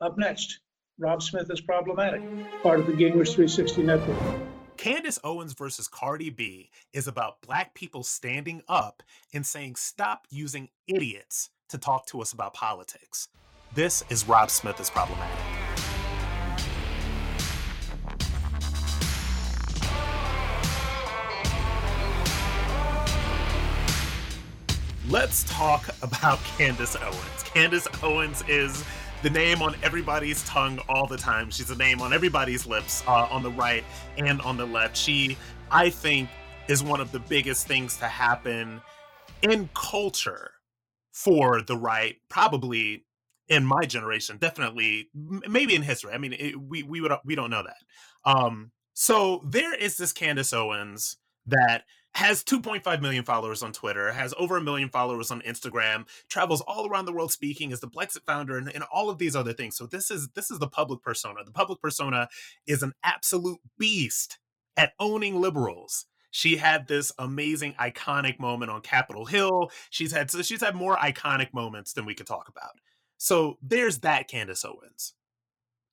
Up next, Rob Smith is problematic, part of the Gingrich 360 network. Candace Owens versus Cardi B is about black people standing up and saying, stop using idiots to talk to us about politics. This is Rob Smith is problematic. Let's talk about Candace Owens. Candace Owens is the name on everybody's tongue all the time. She's a name on everybody's lips uh, on the right and on the left. She, I think, is one of the biggest things to happen in culture for the right, probably in my generation, definitely, maybe in history. I mean, it, we we would we don't know that. Um, so there is this Candace Owens that has 2.5 million followers on Twitter, has over a million followers on Instagram, travels all around the world speaking, is the Blexit founder, and, and all of these other things. So this is this is the public persona. The public persona is an absolute beast at owning liberals. She had this amazing iconic moment on Capitol Hill. She's had so she's had more iconic moments than we could talk about. So there's that Candace Owens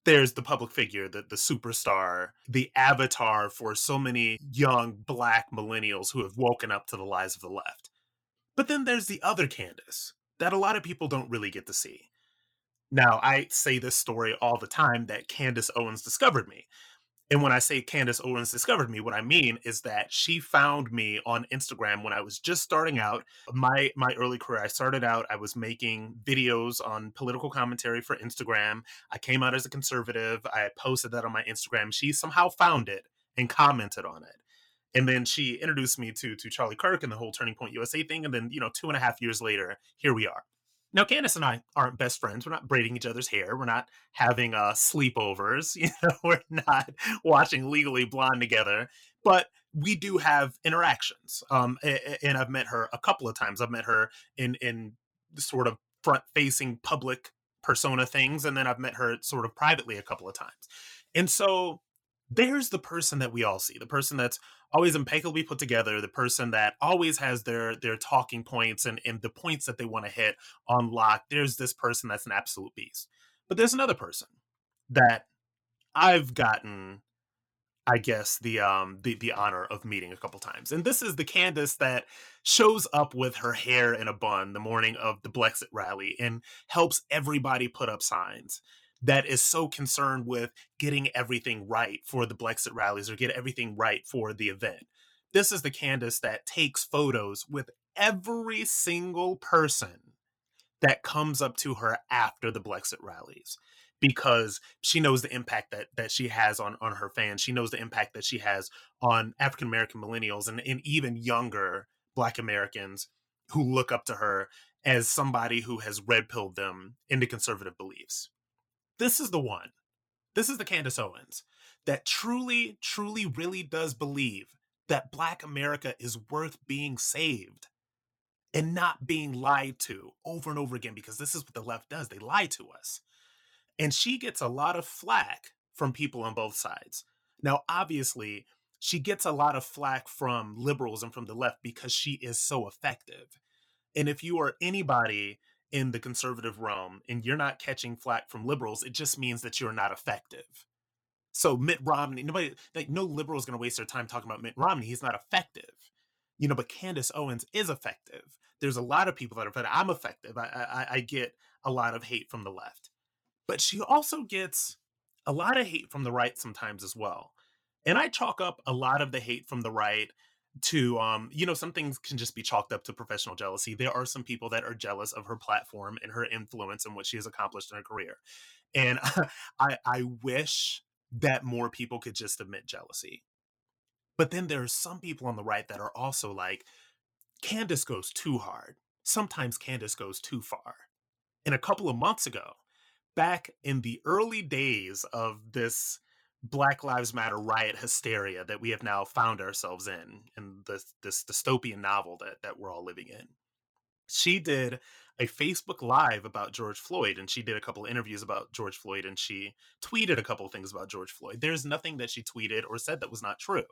there's the public figure, the, the superstar, the avatar for so many young black millennials who have woken up to the lies of the left. But then there's the other Candace that a lot of people don't really get to see. Now, I say this story all the time that Candace Owens discovered me. And when I say Candace Owens discovered me, what I mean is that she found me on Instagram when I was just starting out. My my early career, I started out, I was making videos on political commentary for Instagram. I came out as a conservative. I posted that on my Instagram. She somehow found it and commented on it. And then she introduced me to to Charlie Kirk and the whole Turning Point USA thing. And then, you know, two and a half years later, here we are. Now, Candace and I aren't best friends. We're not braiding each other's hair. We're not having uh, sleepovers. You know, we're not watching Legally Blonde together. But we do have interactions. Um, and I've met her a couple of times. I've met her in in sort of front facing public persona things, and then I've met her sort of privately a couple of times. And so there's the person that we all see the person that's always impeccably put together the person that always has their their talking points and, and the points that they want to hit on lock there's this person that's an absolute beast. But there's another person that i've gotten i guess the um the, the honor of meeting a couple times and this is the candace that shows up with her hair in a bun the morning of the blexit rally and helps everybody put up signs that is so concerned with getting everything right for the Blexit rallies or get everything right for the event. This is the Candace that takes photos with every single person that comes up to her after the Blexit rallies because she knows the impact that that she has on on her fans. She knows the impact that she has on African American millennials and, and even younger Black Americans who look up to her as somebody who has red pilled them into conservative beliefs. This is the one. This is the Candace Owens that truly, truly, really does believe that Black America is worth being saved and not being lied to over and over again because this is what the left does. They lie to us. And she gets a lot of flack from people on both sides. Now, obviously, she gets a lot of flack from liberals and from the left because she is so effective. And if you are anybody in the conservative realm and you're not catching flack from liberals, it just means that you're not effective. So Mitt Romney, nobody, like, no liberal is going to waste their time talking about Mitt Romney. He's not effective, you know. But Candace Owens is effective. There's a lot of people that are effective. I'm effective. I, I, I get a lot of hate from the left, but she also gets a lot of hate from the right sometimes as well. And I chalk up a lot of the hate from the right to um you know some things can just be chalked up to professional jealousy. There are some people that are jealous of her platform and her influence and what she has accomplished in her career. And i i wish that more people could just admit jealousy. But then there are some people on the right that are also like candace goes too hard. Sometimes candace goes too far. And a couple of months ago back in the early days of this Black Lives Matter riot hysteria that we have now found ourselves in, in this this dystopian novel that that we're all living in. She did a Facebook Live about George Floyd, and she did a couple interviews about George Floyd, and she tweeted a couple things about George Floyd. There's nothing that she tweeted or said that was not true.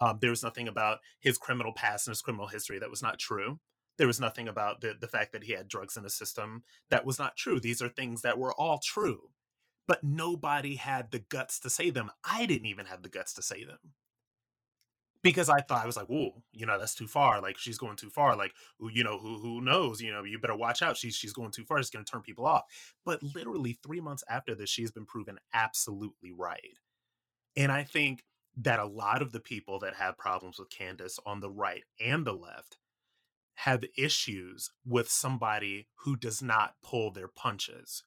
Um, there was nothing about his criminal past and his criminal history that was not true. There was nothing about the, the fact that he had drugs in his system that was not true. These are things that were all true but nobody had the guts to say them. I didn't even have the guts to say them because I thought I was like, "Whoa, you know, that's too far. Like she's going too far. Like, you know, who who knows? You know, you better watch out. She's she's going too far. It's going to turn people off." But literally three months after this, she's been proven absolutely right. And I think that a lot of the people that have problems with Candace on the right and the left have issues with somebody who does not pull their punches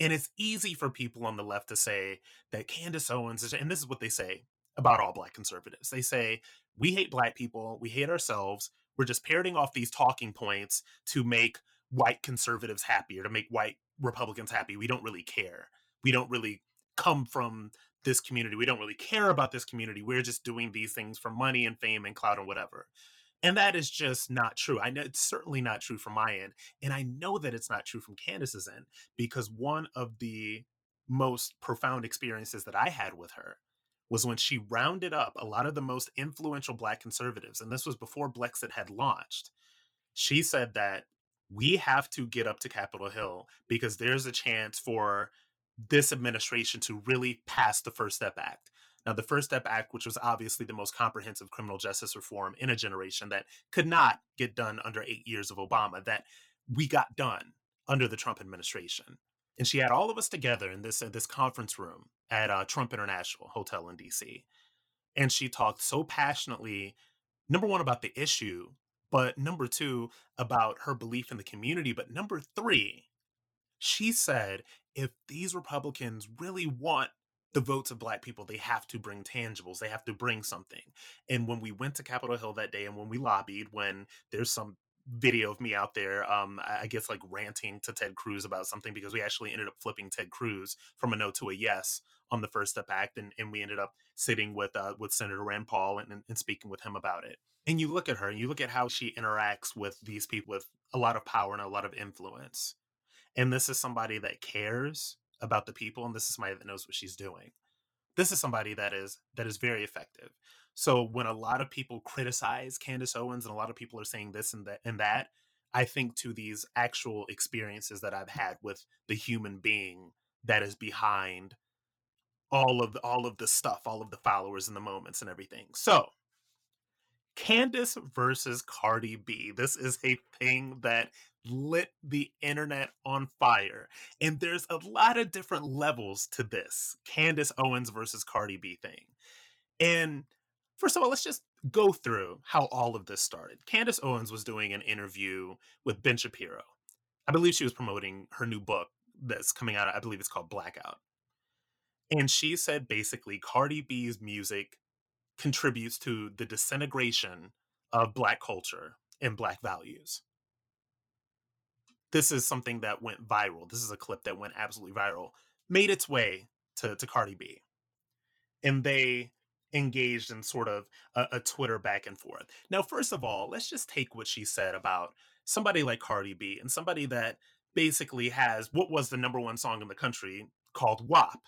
and it's easy for people on the left to say that Candace Owens is, and this is what they say about all black conservatives. They say, we hate black people, we hate ourselves, we're just parroting off these talking points to make white conservatives happy or to make white Republicans happy. We don't really care. We don't really come from this community. We don't really care about this community. We're just doing these things for money and fame and clout and whatever. And that is just not true. I know it's certainly not true from my end. And I know that it's not true from Candace's end because one of the most profound experiences that I had with her was when she rounded up a lot of the most influential Black conservatives. And this was before Blexit had launched. She said that we have to get up to Capitol Hill because there's a chance for this administration to really pass the First Step Act. Now, the First Step Act, which was obviously the most comprehensive criminal justice reform in a generation that could not get done under eight years of Obama, that we got done under the Trump administration. And she had all of us together in this this conference room at uh, Trump International Hotel in DC. And she talked so passionately, number one, about the issue, but number two, about her belief in the community. But number three, she said, if these Republicans really want the votes of black people they have to bring tangibles they have to bring something. And when we went to capitol hill that day and when we lobbied when there's some video of me out there um i guess like ranting to ted cruz about something because we actually ended up flipping ted cruz from a no to a yes on the first step act and, and we ended up sitting with uh with senator rand paul and, and speaking with him about it. And you look at her and you look at how she interacts with these people with a lot of power and a lot of influence. And this is somebody that cares about the people and this is somebody that knows what she's doing. This is somebody that is that is very effective. So when a lot of people criticize candace owens and a lot of people are saying this and that and that i think to these actual experiences that i've had with the human being that is behind all of all of the stuff all of the followers and the moments and everything. So Candace versus Cardi B. This is a thing that lit the internet on fire. And there's a lot of different levels to this Candace Owens versus Cardi B thing. And first of all, let's just go through how all of this started. Candace Owens was doing an interview with Ben Shapiro I believe she was promoting her new book that's coming out. I believe it's called Blackout. And she said basically Cardi B's music contributes to the disintegration of Black culture and Black values. This is something that went viral. This is a clip that went absolutely viral, made its way to, to Cardi B. And they engaged in sort of a, a Twitter back and forth. Now, first of all, let's just take what she said about somebody like Cardi B and somebody that basically has what was the number one song in the country called WAP.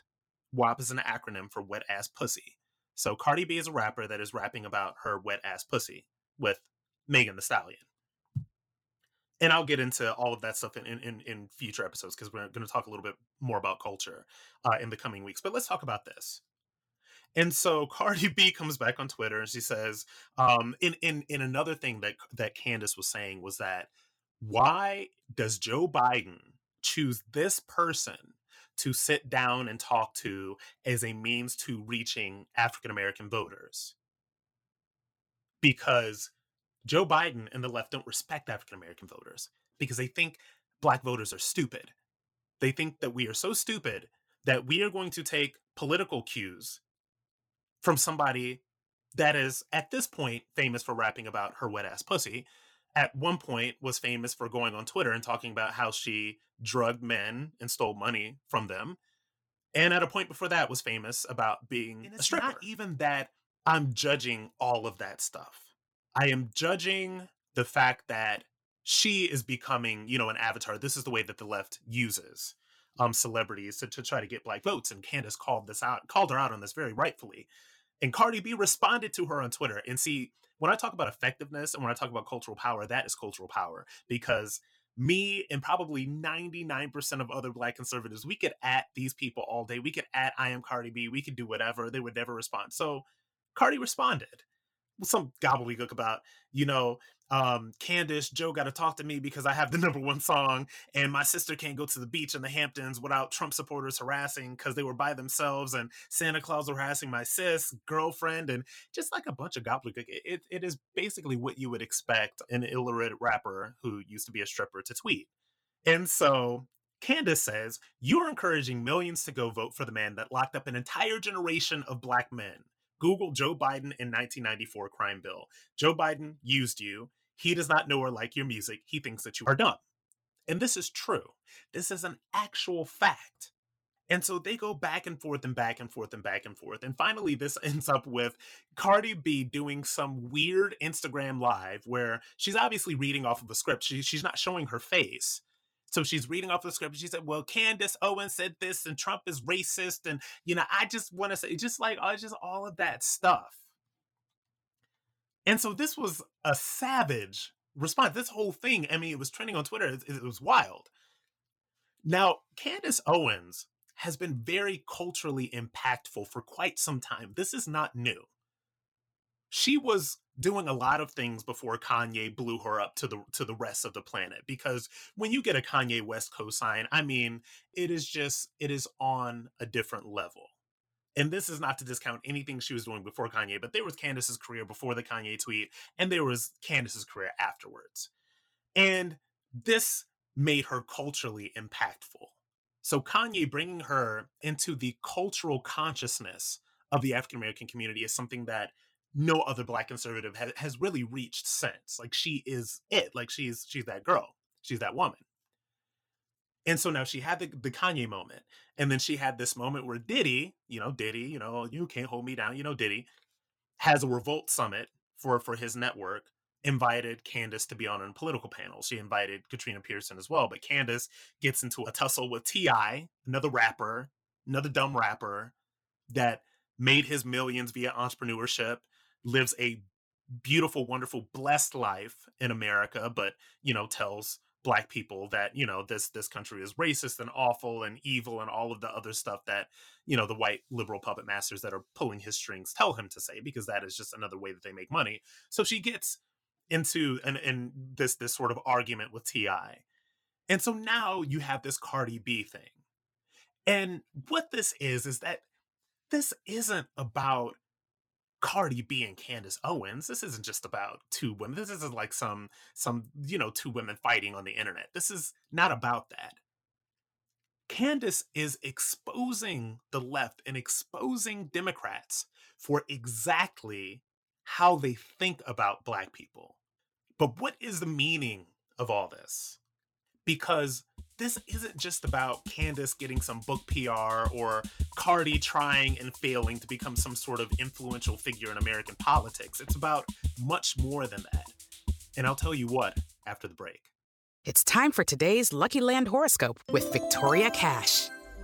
WAP is an acronym for wet ass pussy. So Cardi B is a rapper that is rapping about her wet ass pussy with Megan Thee Stallion. And I'll get into all of that stuff in, in, in future episodes because we're going to talk a little bit more about culture uh, in the coming weeks. But let's talk about this. And so Cardi B comes back on Twitter and she says, um, in, in, in another thing that, that Candace was saying was that why does Joe Biden choose this person to sit down and talk to as a means to reaching African American voters? Because Joe Biden and the left don't respect African American voters because they think black voters are stupid. They think that we are so stupid that we are going to take political cues from somebody that is at this point famous for rapping about her wet ass pussy at one point was famous for going on twitter and talking about how she drugged men and stole money from them. And at a point before that was famous about being a stripper not even that i'm judging all of that stuff. I am judging the fact that she is becoming you know an avatar. This is the way that the left uses um celebrities to, to try to get black votes and candace called this out called her out on this very rightfully. And Cardi B responded to her on Twitter. And see, when I talk about effectiveness and when I talk about cultural power, that is cultural power because me and probably 99% of other black conservatives, we could at these people all day. We could at I am Cardi B. We could do whatever. They would never respond. So Cardi responded with some gobbledygook about, you know, um, Candace, Joe got to talk to me because I have the number one song, and my sister can't go to the beach in the Hamptons without Trump supporters harassing because they were by themselves, and Santa Claus harassing my sis girlfriend, and just like a bunch of gobbledygook. It, it is basically what you would expect an illiterate rapper who used to be a stripper to tweet. And so Candace says, You're encouraging millions to go vote for the man that locked up an entire generation of black men. Google Joe Biden in 1994 crime bill. Joe Biden used you. He does not know or like your music. He thinks that you are dumb. And this is true. This is an actual fact. And so they go back and forth and back and forth and back and forth. And finally, this ends up with Cardi B doing some weird Instagram live where she's obviously reading off of a script. She, she's not showing her face, so she's reading off the script. She said, "Well, Candace Owens said this, and Trump is racist, and you know, I just want to say, just like, oh, just all of that stuff." And so this was a savage response. This whole thing, I mean, it was trending on Twitter. It, it was wild. Now, Candace Owens has been very culturally impactful for quite some time. This is not new. She was doing a lot of things before Kanye blew her up to the to the rest of the planet because when you get a Kanye West cosign, I mean, it is just it is on a different level. And this is not to discount anything she was doing before Kanye, but there was Candace's career before the Kanye tweet, and there was Candace's career afterwards. And this made her culturally impactful. So Kanye bringing her into the cultural consciousness of the African American community is something that no other black conservative ha- has really reached since. Like she is it. Like she's she's that girl. She's that woman. And so now she had the, the Kanye moment. And then she had this moment where Diddy, you know, Diddy, you know, you can't hold me down, you know, Diddy, has a revolt summit for for his network, invited Candace to be on a political panel. She invited Katrina Pearson as well. But Candace gets into a tussle with T.I., another rapper, another dumb rapper that made his millions via entrepreneurship lives a beautiful, wonderful, blessed life in America, but you know, tells black people that you know this this country is racist and awful and evil and all of the other stuff that you know the white liberal puppet masters that are pulling his strings tell him to say because that is just another way that they make money. So she gets into and in this this sort of argument with ti and so now you have this cardi b thing. And what this is is that this isn't about Cardi B and Candace Owens. This isn't just about two women. This isn't like some some you know two women fighting on the internet. This is not about that. Candace is exposing the left and exposing Democrats for exactly how they think about black people. But what is the meaning of all this? Because this isn't just about Candace getting some book PR or Cardi trying and failing to become some sort of influential figure in American politics. It's about much more than that. And I'll tell you what after the break. It's time for today's Lucky Land horoscope with Victoria Cash.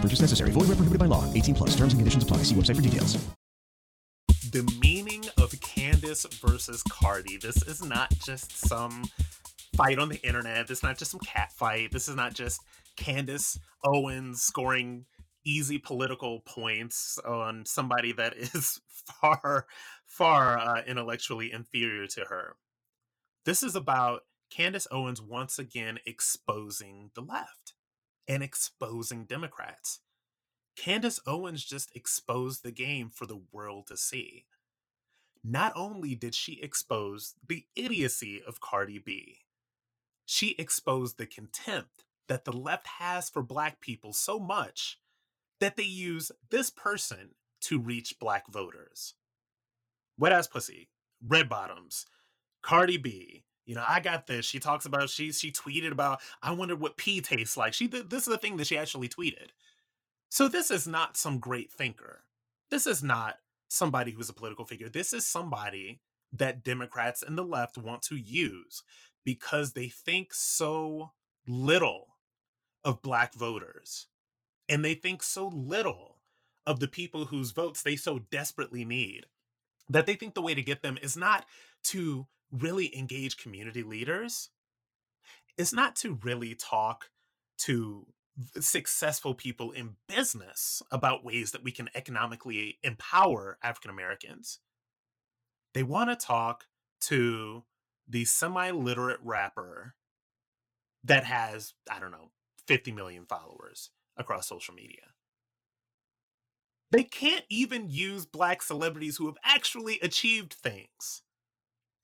Purchase necessary. Void where prohibited by law. 18 plus. Terms and conditions apply. See website for details. The meaning of Candace versus Cardi. This is not just some fight on the internet. This is not just some cat fight. This is not just Candace Owens scoring easy political points on somebody that is far, far uh, intellectually inferior to her. This is about Candace Owens once again exposing the left and exposing Democrats. Candace Owens just exposed the game for the world to see. Not only did she expose the idiocy of Cardi B, she exposed the contempt that the left has for black people so much that they use this person to reach black voters. Wet ass pussy, red bottoms, Cardi B. You know, I got this. She talks about she she tweeted about I wonder what pee tastes like. She this is the thing that she actually tweeted. So this is not some great thinker. This is not somebody who's a political figure. This is somebody that Democrats and the left want to use because they think so little of black voters and they think so little of the people whose votes they so desperately need that they think the way to get them is not to really engage community leaders is not to really talk to successful people in business about ways that we can economically empower African Americans. They want to talk to the semi literate rapper that has, I don't know, 50 million followers across social media. They can't even use black celebrities who have actually achieved things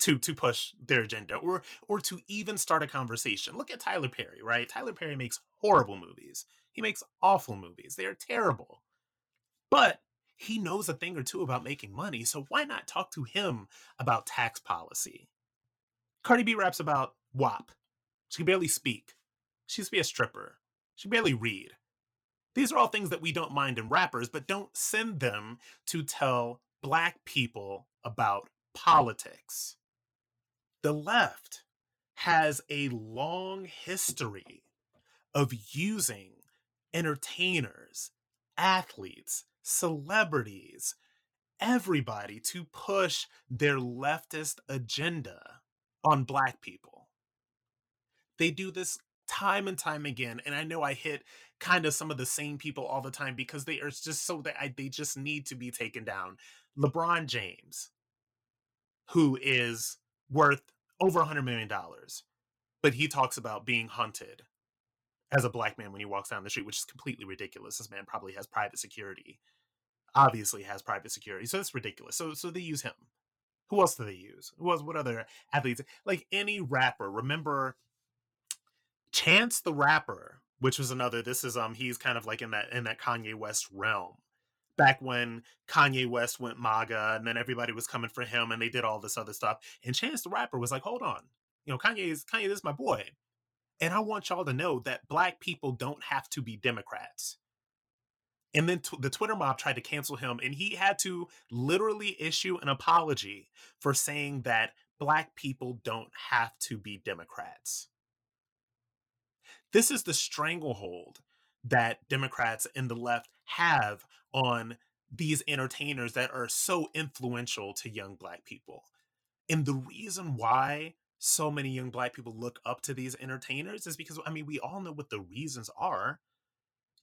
to to push their agenda or or to even start a conversation. Look at Tyler Perry, right? Tyler Perry makes horrible movies. He makes awful movies. They are terrible. But he knows a thing or two about making money, so why not talk to him about tax policy? Cardi B raps about WAP. She can barely speak. She used to be a stripper. She barely read. These are all things that we don't mind in rappers, but don't send them to tell black people about politics. The left has a long history of using entertainers, athletes, celebrities, everybody to push their leftist agenda on black people. They do this time and time again and i know i hit kind of some of the same people all the time because they are just so that I, they just need to be taken down lebron james who is worth over a hundred million dollars but he talks about being hunted as a black man when he walks down the street, which is completely ridiculous. This man probably has private security. Obviously has private security. So it's ridiculous. So so they use him. Who else do they use? Who else? What other athletes? Like any rapper. Remember Chance the Rapper, which was another. This is um he's kind of like in that in that Kanye West realm. Back when Kanye West went MAGA, and then everybody was coming for him, and they did all this other stuff. And Chance the Rapper was like, "Hold on, you know, Kanye is Kanye. This is my boy, and I want y'all to know that black people don't have to be Democrats." And then t- the Twitter mob tried to cancel him, and he had to literally issue an apology for saying that black people don't have to be Democrats. This is the stranglehold that Democrats and the left have on these entertainers that are so influential to young black people. And the reason why so many young black people look up to these entertainers is because, I mean, we all know what the reasons are.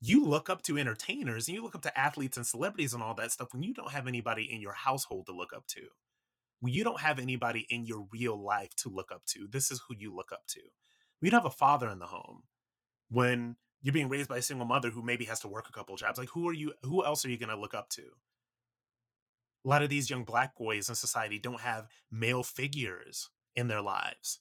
You look up to entertainers and you look up to athletes and celebrities and all that stuff when you don't have anybody in your household to look up to. When you don't have anybody in your real life to look up to, this is who you look up to. We don't have a father in the home. When you're being raised by a single mother who maybe has to work a couple jobs, like who are you who else are you going to look up to? A lot of these young black boys in society don't have male figures in their lives.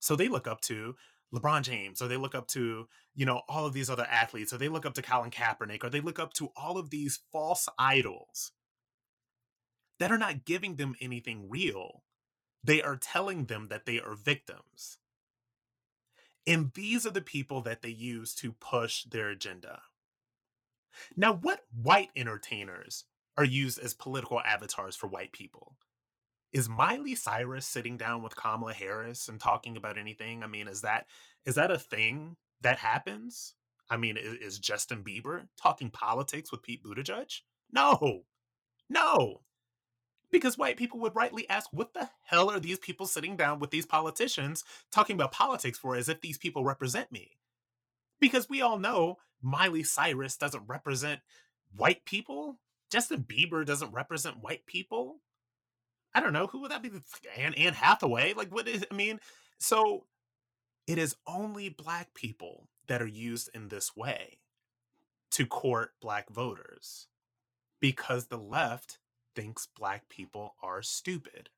So they look up to LeBron James, or they look up to, you know, all of these other athletes, or they look up to Colin Kaepernick, or they look up to all of these false idols that are not giving them anything real. They are telling them that they are victims. And these are the people that they use to push their agenda. Now, what white entertainers are used as political avatars for white people? is Miley Cyrus sitting down with Kamala Harris and talking about anything? I mean, is that is that a thing that happens? I mean, is, is Justin Bieber talking politics with Pete Buttigieg? No, no, because white people would rightly ask, "What the hell are these people sitting down with these politicians talking about politics for? As if these people represent me?" Because we all know Miley Cyrus doesn't represent white people. Justin Bieber doesn't represent white people. I don't know who would that be. Anne Anne Hathaway. Like what is? I mean, so it is only black people that are used in this way to court black voters because the left thinks black people are stupid.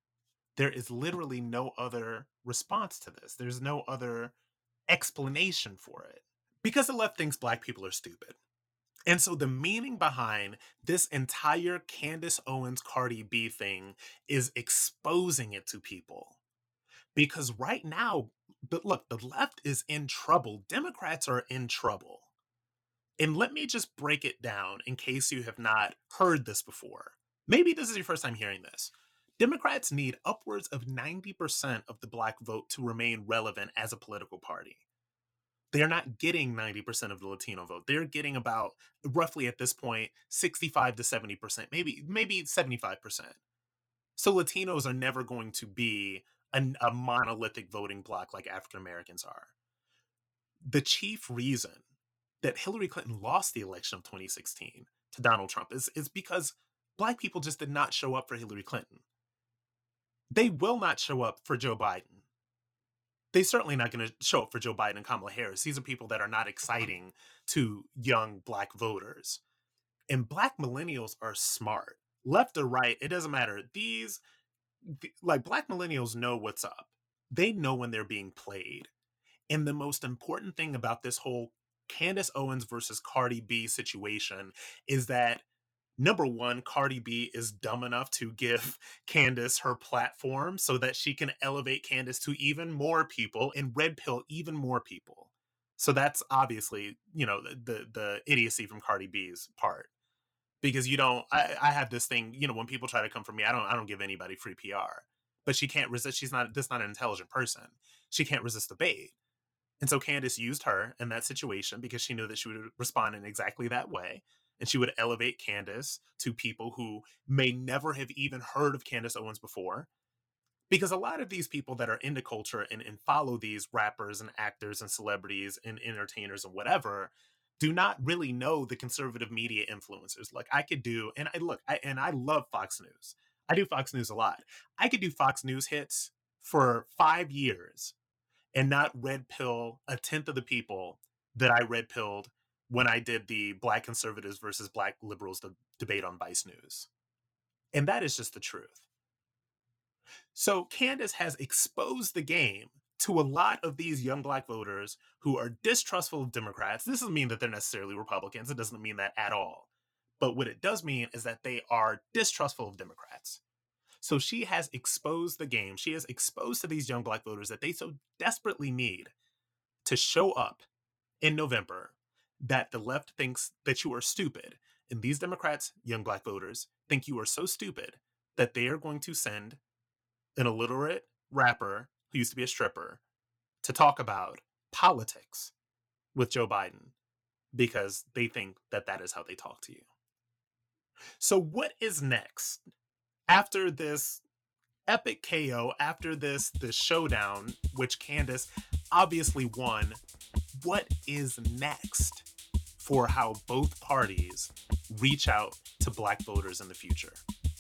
There is literally no other response to this. There's no other explanation for it because the left thinks black people are stupid. And so the meaning behind this entire Candace Owens Cardi B thing is exposing it to people. Because right now, but look, the left is in trouble. Democrats are in trouble. And let me just break it down in case you have not heard this before. Maybe this is your first time hearing this. Democrats need upwards of 90% of the black vote to remain relevant as a political party they're not getting 90% of the Latino vote. They're getting about roughly at this point 65 to 70%, maybe maybe 75%. So Latinos are never going to be an, a monolithic voting bloc like African Americans are. The chief reason that Hillary Clinton lost the election of 2016 to Donald Trump is, is because black people just did not show up for Hillary Clinton. They will not show up for Joe Biden they're certainly not going to show up for Joe Biden and Kamala Harris. These are people that are not exciting to young black voters. And black millennials are smart. Left or right, it doesn't matter. These, like, black millennials know what's up. They know when they're being played. And the most important thing about this whole Candace Owens versus Cardi B situation is that number one, Cardi B is dumb enough to give Candace her platform so that she can elevate Candace to even more people and red pill even more people. So that's obviously, you know, the the, idiocy from Cardi B's part. Because you don't I, I have this thing, you know, when people try to come for me, I don't I don't give anybody free PR. But she can't resist, she's not this not an intelligent person. She can't resist the bait. And so Candace used her in that situation because she knew that she would respond in exactly that way and she would elevate Candace to people who may never have even heard of Candace Owens before. Because a lot of these people that are into culture and, and follow these rappers and actors and celebrities and entertainers and whatever do not really know the conservative media influencers. Like I could do, and I look, I, and I love Fox News. I do Fox News a lot. I could do Fox News hits for five years and not red pill a tenth of the people that I red pilled when I did the black conservatives versus black liberals de- debate on Vice News. And that is just the truth. So Candace has exposed the game to a lot of these young black voters who are distrustful of Democrats. This doesn't mean that they're necessarily Republicans. It doesn't mean that at all. But what it does mean is that they are distrustful of Democrats. So she has exposed the game. She has exposed to these young black voters that they so desperately need to show up in November that the left thinks that you are stupid. And these Democrats, young black voters, think you are so stupid that they are going to send an illiterate rapper who used to be a stripper to talk about politics with Joe Biden because they think that that is how they talk to you. So, what is next after this epic KO, after this this showdown, which Candace obviously won? What is next for how both parties reach out to black voters in the future?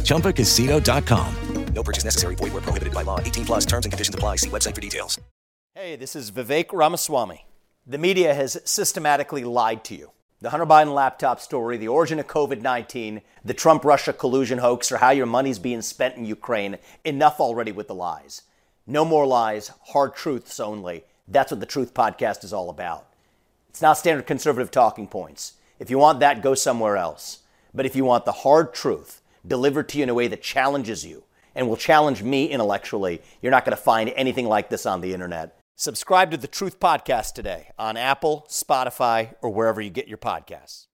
ChumbaCasino.com. No purchase necessary. Void were prohibited by law. 18 plus terms and conditions apply. See website for details. Hey, this is Vivek Ramaswamy. The media has systematically lied to you. The Hunter Biden laptop story, the origin of COVID 19, the Trump Russia collusion hoax, or how your money's being spent in Ukraine. Enough already with the lies. No more lies, hard truths only. That's what the Truth Podcast is all about. It's not standard conservative talking points. If you want that, go somewhere else. But if you want the hard truth delivered to you in a way that challenges you and will challenge me intellectually, you're not going to find anything like this on the internet. Subscribe to the Truth Podcast today on Apple, Spotify, or wherever you get your podcasts.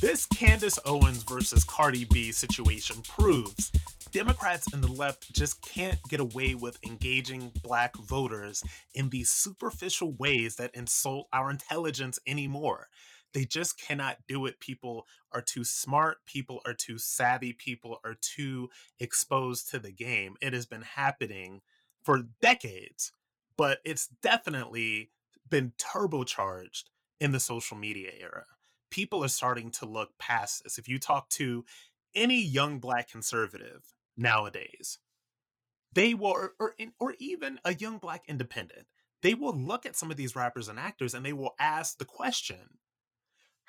This Candace Owens versus Cardi B situation proves Democrats and the left just can't get away with engaging black voters in these superficial ways that insult our intelligence anymore. They just cannot do it. People are too smart, people are too savvy, people are too exposed to the game. It has been happening for decades, but it's definitely been turbocharged in the social media era. People are starting to look past this. If you talk to any young black conservative nowadays, they will, or, or, or even a young black independent, they will look at some of these rappers and actors and they will ask the question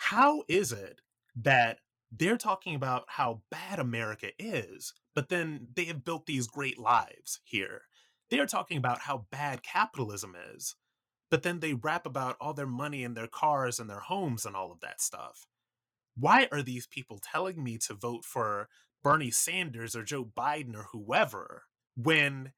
how is it that they're talking about how bad America is, but then they have built these great lives here? They are talking about how bad capitalism is, but then they rap about all their money and their cars and their homes and all of that stuff. Why are these people telling me to vote for Bernie Sanders or Joe Biden or whoever when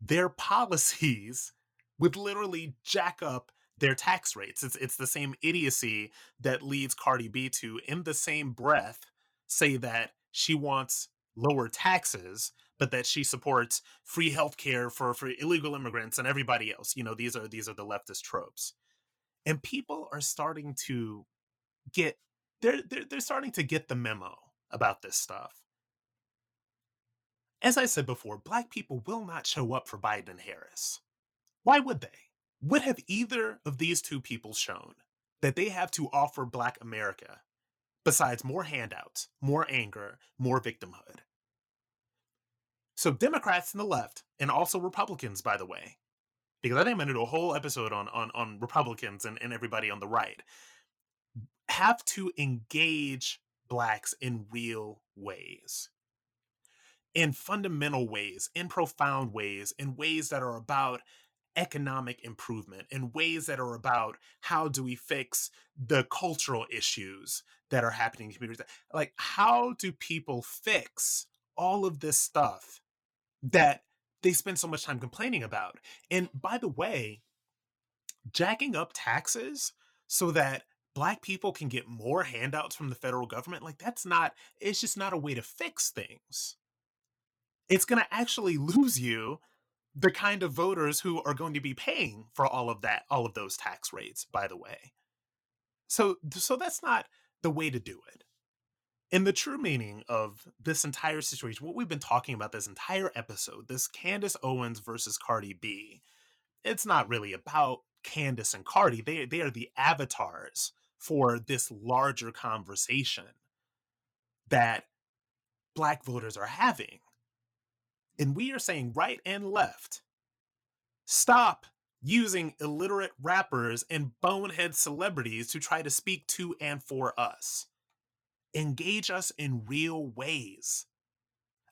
their policies would literally jack up their tax rates? It's it's the same idiocy that leads Cardi B to in the same breath say that she wants lower taxes but that she supports free healthcare for for illegal immigrants and everybody else. You know, these are these are the leftist tropes, and people are starting to get they're they're, they're starting to get the memo about this stuff. As I said before, black people will not show up for Biden and Harris. Why would they? What have either of these two people shown that they have to offer black America besides more handouts, more anger, more victimhood? So Democrats and the left, and also Republicans, by the way, because I think I'm gonna do a whole episode on on on Republicans and, and everybody on the right, have to engage blacks in real ways. In fundamental ways, in profound ways, in ways that are about economic improvement in ways that are about how do we fix the cultural issues that are happening in communities. Like, how do people fix all of this stuff that they spend so much time complaining about? And by the way, jacking up taxes so that black people can get more handouts from the federal government, like, that's not, it's just not a way to fix things. It's going to actually lose you the kind of voters who are going to be paying for all of that all of those tax rates by the way. So so that's not the way to do it. In the true meaning of this entire situation what we've been talking about this entire episode this candace owens versus cardi b it's not really about candace and cardi. They, they are the avatars for this larger conversation that black voters are having and we are saying right and left stop using illiterate rappers and bonehead celebrities to try to speak to and for us. Engage us in real ways.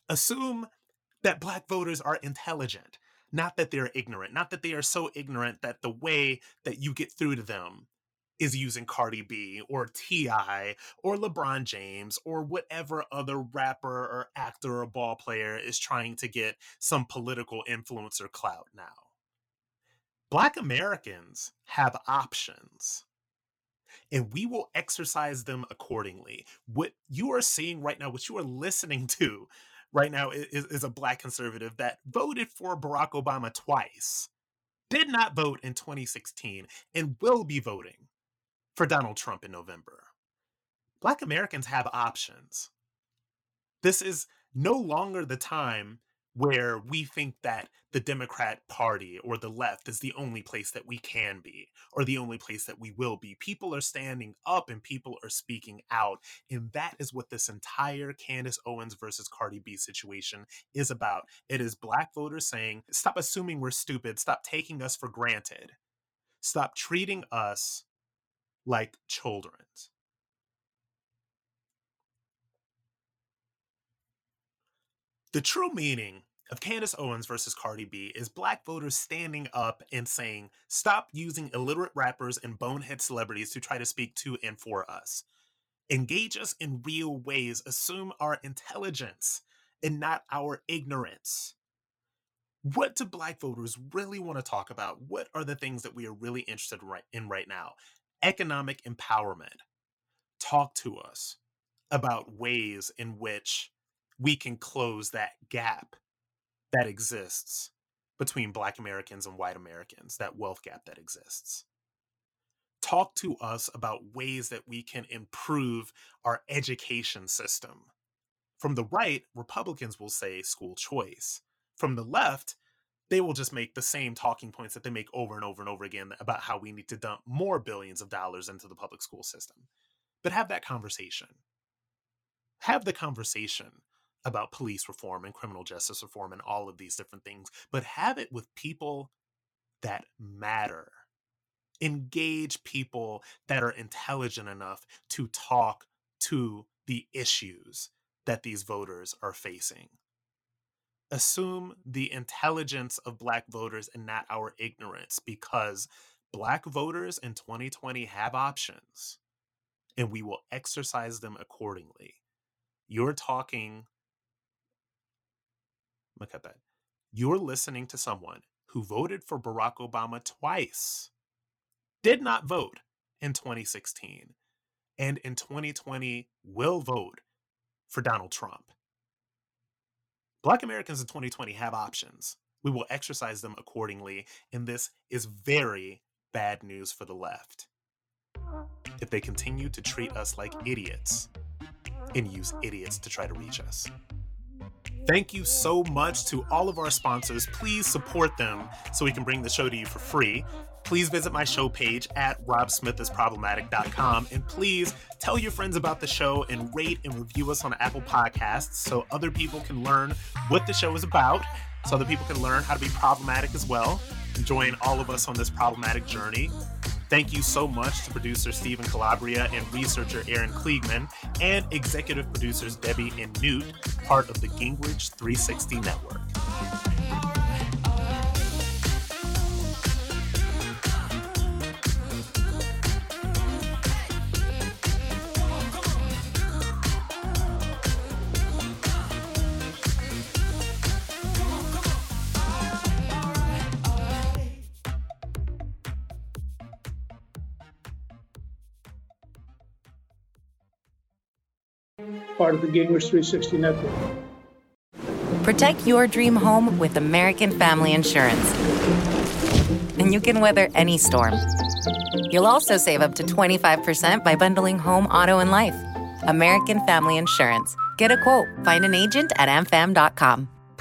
Assume that black voters are intelligent, not that they're ignorant, not that they are so ignorant that the way that you get through to them is using Cardi B or T.I. or LeBron James or whatever other rapper or actor or ball player is trying to get some political influence or clout now. Black Americans have options and we will exercise them accordingly. What you are seeing right now, what you are listening to right now, is, is, a black conservative that voted for Barack Obama twice, did not vote in 2016, and will be voting for Donald Trump in November. Black Americans have options. This is no longer the time where we think that the Democrat Party or the left is the only place that we can be or the only place that we will be. People are standing up and people are speaking out. And that is what this entire Candace Owens versus Cardi B situation is about. It is black voters saying, stop assuming we're stupid, stop taking us for granted, stop treating us like children's. The true meaning of Candace Owens versus Cardi B is black voters standing up and saying, stop using illiterate rappers and bonehead celebrities to try to speak to and for us. Engage us in real ways, assume our intelligence and not our ignorance. What do black voters really want to talk about? What are the things that we are really interested in right now? Economic empowerment. Talk to us about ways in which we can close that gap that exists between Black Americans and white Americans, that wealth gap that exists. Talk to us about ways that we can improve our education system. From the right, Republicans will say school choice. From the left, they will just make the same talking points that they make over and over and over again about how we need to dump more billions of dollars into the public school system. But have that conversation. Have the conversation about police reform and criminal justice reform and all of these different things, but have it with people that matter. Engage people that are intelligent enough to talk to the issues that these voters are facing assume the intelligence of black voters and not our ignorance because black voters in 2020 have options and we will exercise them accordingly. You're talking, look at that. You're listening to someone who voted for Barack Obama twice, did not vote in 2016, and in 2020 will vote for Donald Trump. Black Americans in 2020 have options. We will exercise them accordingly, and this is very bad news for the left. If they continue to treat us like idiots and use idiots to try to reach us. Thank you so much to all of our sponsors. Please support them so we can bring the show to you for free please visit my show page at robsmithisproblematic.com and please tell your friends about the show and rate and review us on Apple Podcasts so other people can learn what the show is about, so other people can learn how to be problematic as well and join all of us on this problematic journey. Thank you so much to producer Stephen Calabria and researcher Aaron Kliegman and executive producers Debbie and Newt, part of the Gingrich 360 Network. Part of the Gingrich 360 Network. Protect your dream home with American Family Insurance. And you can weather any storm. You'll also save up to 25% by bundling home, auto, and life. American Family Insurance. Get a quote. Find an agent at amfam.com.